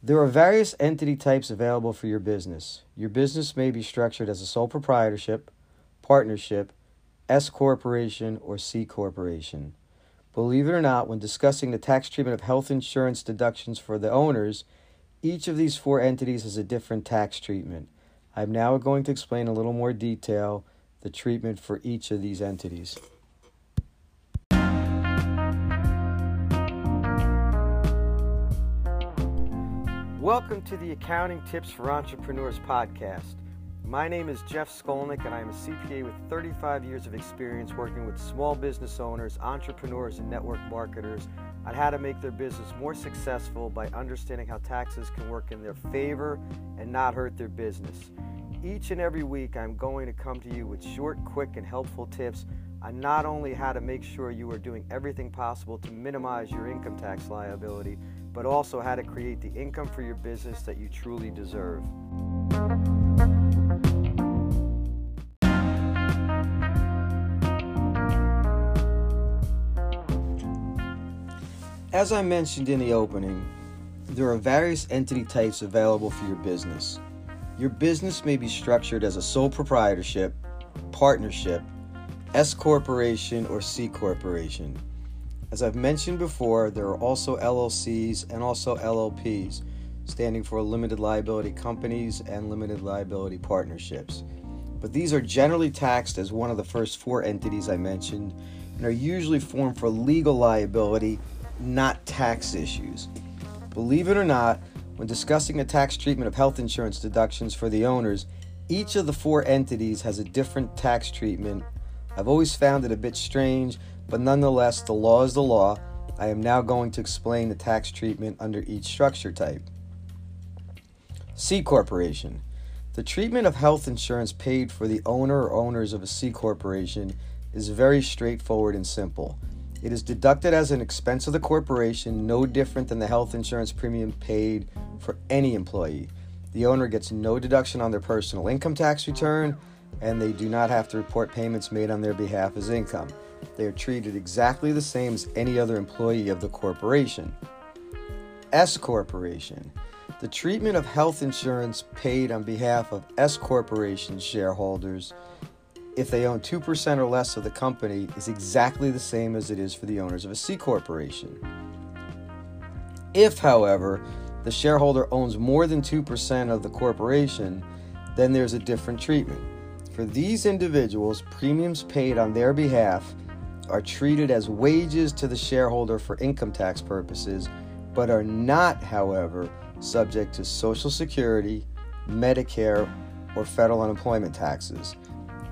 There are various entity types available for your business. Your business may be structured as a sole proprietorship, partnership, S corporation, or C corporation. Believe it or not, when discussing the tax treatment of health insurance deductions for the owners, each of these four entities has a different tax treatment. I'm now going to explain a little more detail the treatment for each of these entities. Welcome to the Accounting Tips for Entrepreneurs podcast. My name is Jeff Skolnick, and I am a CPA with 35 years of experience working with small business owners, entrepreneurs, and network marketers on how to make their business more successful by understanding how taxes can work in their favor and not hurt their business. Each and every week, I'm going to come to you with short, quick, and helpful tips on not only how to make sure you are doing everything possible to minimize your income tax liability, but also how to create the income for your business that you truly deserve. As I mentioned in the opening, there are various entity types available for your business. Your business may be structured as a sole proprietorship, partnership, S corporation, or C corporation. As I've mentioned before, there are also LLCs and also LLPs, standing for limited liability companies and limited liability partnerships. But these are generally taxed as one of the first four entities I mentioned and are usually formed for legal liability, not tax issues. Believe it or not, when discussing the tax treatment of health insurance deductions for the owners, each of the four entities has a different tax treatment. I've always found it a bit strange but nonetheless, the law is the law. I am now going to explain the tax treatment under each structure type. C Corporation. The treatment of health insurance paid for the owner or owners of a C Corporation is very straightforward and simple. It is deducted as an expense of the corporation, no different than the health insurance premium paid for any employee. The owner gets no deduction on their personal income tax return, and they do not have to report payments made on their behalf as income. They are treated exactly the same as any other employee of the corporation. S Corporation. The treatment of health insurance paid on behalf of S Corporation shareholders, if they own 2% or less of the company, is exactly the same as it is for the owners of a C Corporation. If, however, the shareholder owns more than 2% of the corporation, then there's a different treatment. For these individuals, premiums paid on their behalf are treated as wages to the shareholder for income tax purposes, but are not, however, subject to Social Security, Medicare, or federal unemployment taxes.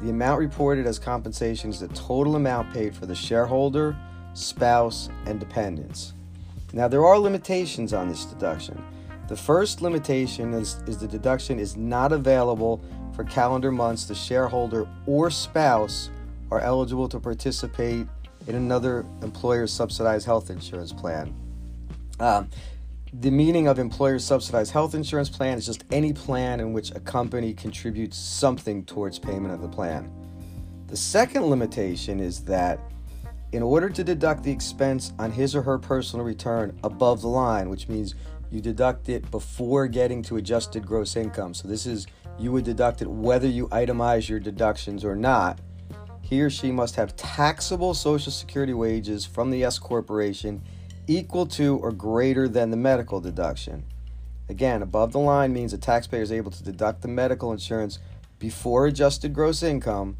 The amount reported as compensation is the total amount paid for the shareholder, spouse, and dependents. Now, there are limitations on this deduction. The first limitation is, is the deduction is not available for calendar months the shareholder or spouse are eligible to participate in another employer subsidized health insurance plan. Um, the meaning of employer subsidized health insurance plan is just any plan in which a company contributes something towards payment of the plan. The second limitation is that in order to deduct the expense on his or her personal return above the line, which means you deduct it before getting to adjusted gross income. So this is you would deduct it whether you itemize your deductions or not he or she must have taxable Social Security wages from the S corporation equal to or greater than the medical deduction. Again, above the line means a taxpayer is able to deduct the medical insurance before adjusted gross income.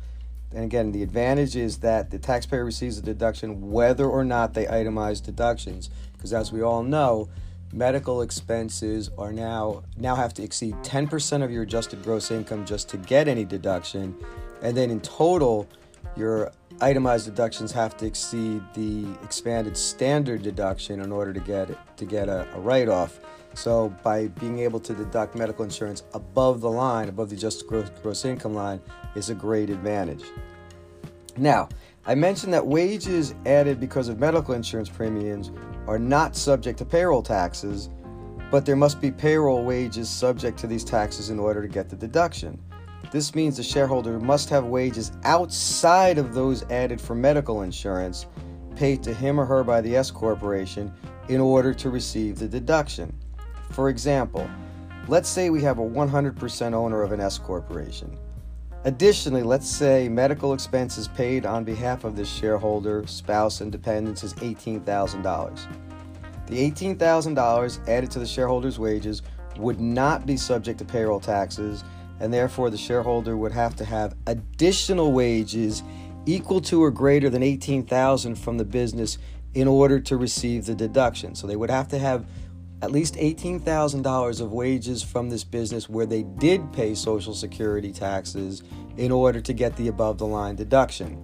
And again, the advantage is that the taxpayer receives a deduction whether or not they itemize deductions. Because as we all know, medical expenses are now now have to exceed 10% of your adjusted gross income just to get any deduction. And then in total, your itemized deductions have to exceed the expanded standard deduction in order to get to get a, a write-off. So by being able to deduct medical insurance above the line, above the adjusted gross, gross income line, is a great advantage. Now, I mentioned that wages added because of medical insurance premiums are not subject to payroll taxes, but there must be payroll wages subject to these taxes in order to get the deduction. This means the shareholder must have wages outside of those added for medical insurance paid to him or her by the S corporation in order to receive the deduction. For example, let's say we have a 100% owner of an S corporation. Additionally, let's say medical expenses paid on behalf of this shareholder, spouse, and dependents is $18,000. The $18,000 added to the shareholder's wages would not be subject to payroll taxes, and therefore the shareholder would have to have additional wages equal to or greater than 18,000 from the business in order to receive the deduction. So they would have to have at least $18,000 of wages from this business where they did pay Social Security taxes in order to get the above the line deduction.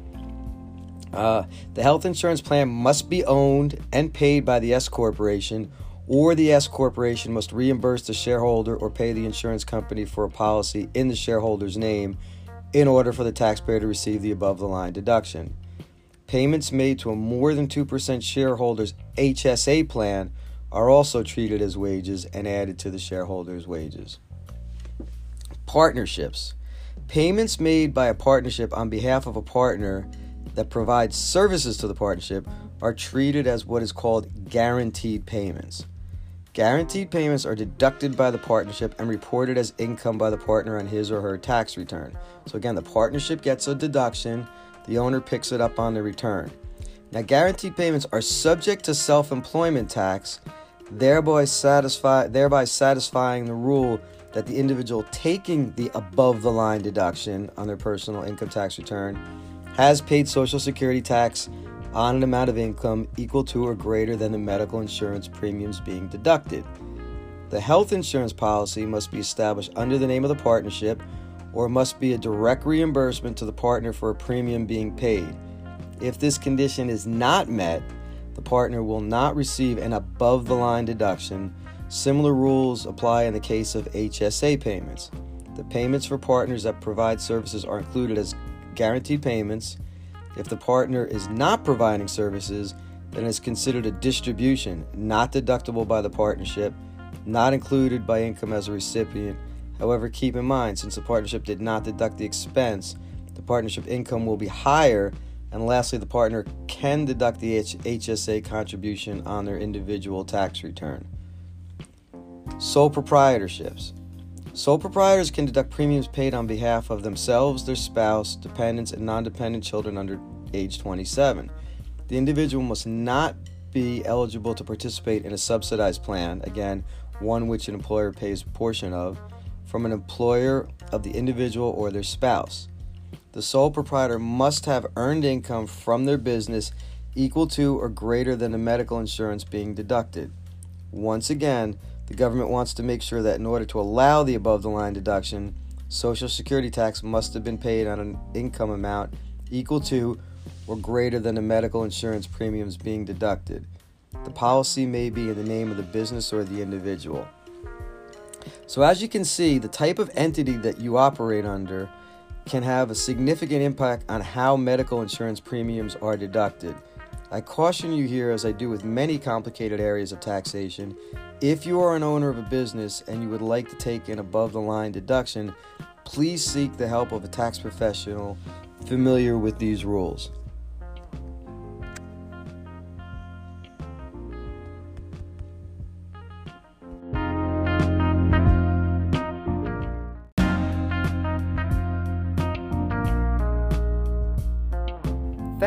Uh, the health insurance plan must be owned and paid by the S Corporation, or the S Corporation must reimburse the shareholder or pay the insurance company for a policy in the shareholder's name in order for the taxpayer to receive the above the line deduction. Payments made to a more than 2% shareholder's HSA plan are also treated as wages and added to the shareholder's wages. Partnerships. Payments made by a partnership on behalf of a partner that provides services to the partnership are treated as what is called guaranteed payments. Guaranteed payments are deducted by the partnership and reported as income by the partner on his or her tax return. So, again, the partnership gets a deduction, the owner picks it up on the return. Now, guaranteed payments are subject to self employment tax thereby satisfy thereby satisfying the rule that the individual taking the above the line deduction on their personal income tax return has paid social security tax on an amount of income equal to or greater than the medical insurance premiums being deducted. The health insurance policy must be established under the name of the partnership or must be a direct reimbursement to the partner for a premium being paid. If this condition is not met, the partner will not receive an above the line deduction. Similar rules apply in the case of HSA payments. The payments for partners that provide services are included as guaranteed payments. If the partner is not providing services, then it's considered a distribution, not deductible by the partnership, not included by income as a recipient. However, keep in mind, since the partnership did not deduct the expense, the partnership income will be higher and lastly, the partner can deduct the HSA contribution on their individual tax return. Sole proprietorships. Sole proprietors can deduct premiums paid on behalf of themselves, their spouse, dependents, and non dependent children under age 27. The individual must not be eligible to participate in a subsidized plan, again, one which an employer pays a portion of, from an employer of the individual or their spouse the sole proprietor must have earned income from their business equal to or greater than the medical insurance being deducted. Once again, the government wants to make sure that in order to allow the above the line deduction, Social Security tax must have been paid on an income amount equal to or greater than the medical insurance premiums being deducted. The policy may be in the name of the business or the individual. So, as you can see, the type of entity that you operate under can have a significant impact on how medical insurance premiums are deducted. I caution you here, as I do with many complicated areas of taxation, if you are an owner of a business and you would like to take an above the line deduction, please seek the help of a tax professional familiar with these rules.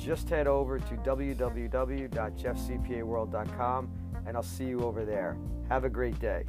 just head over to www.jeffcpaworld.com and I'll see you over there. Have a great day.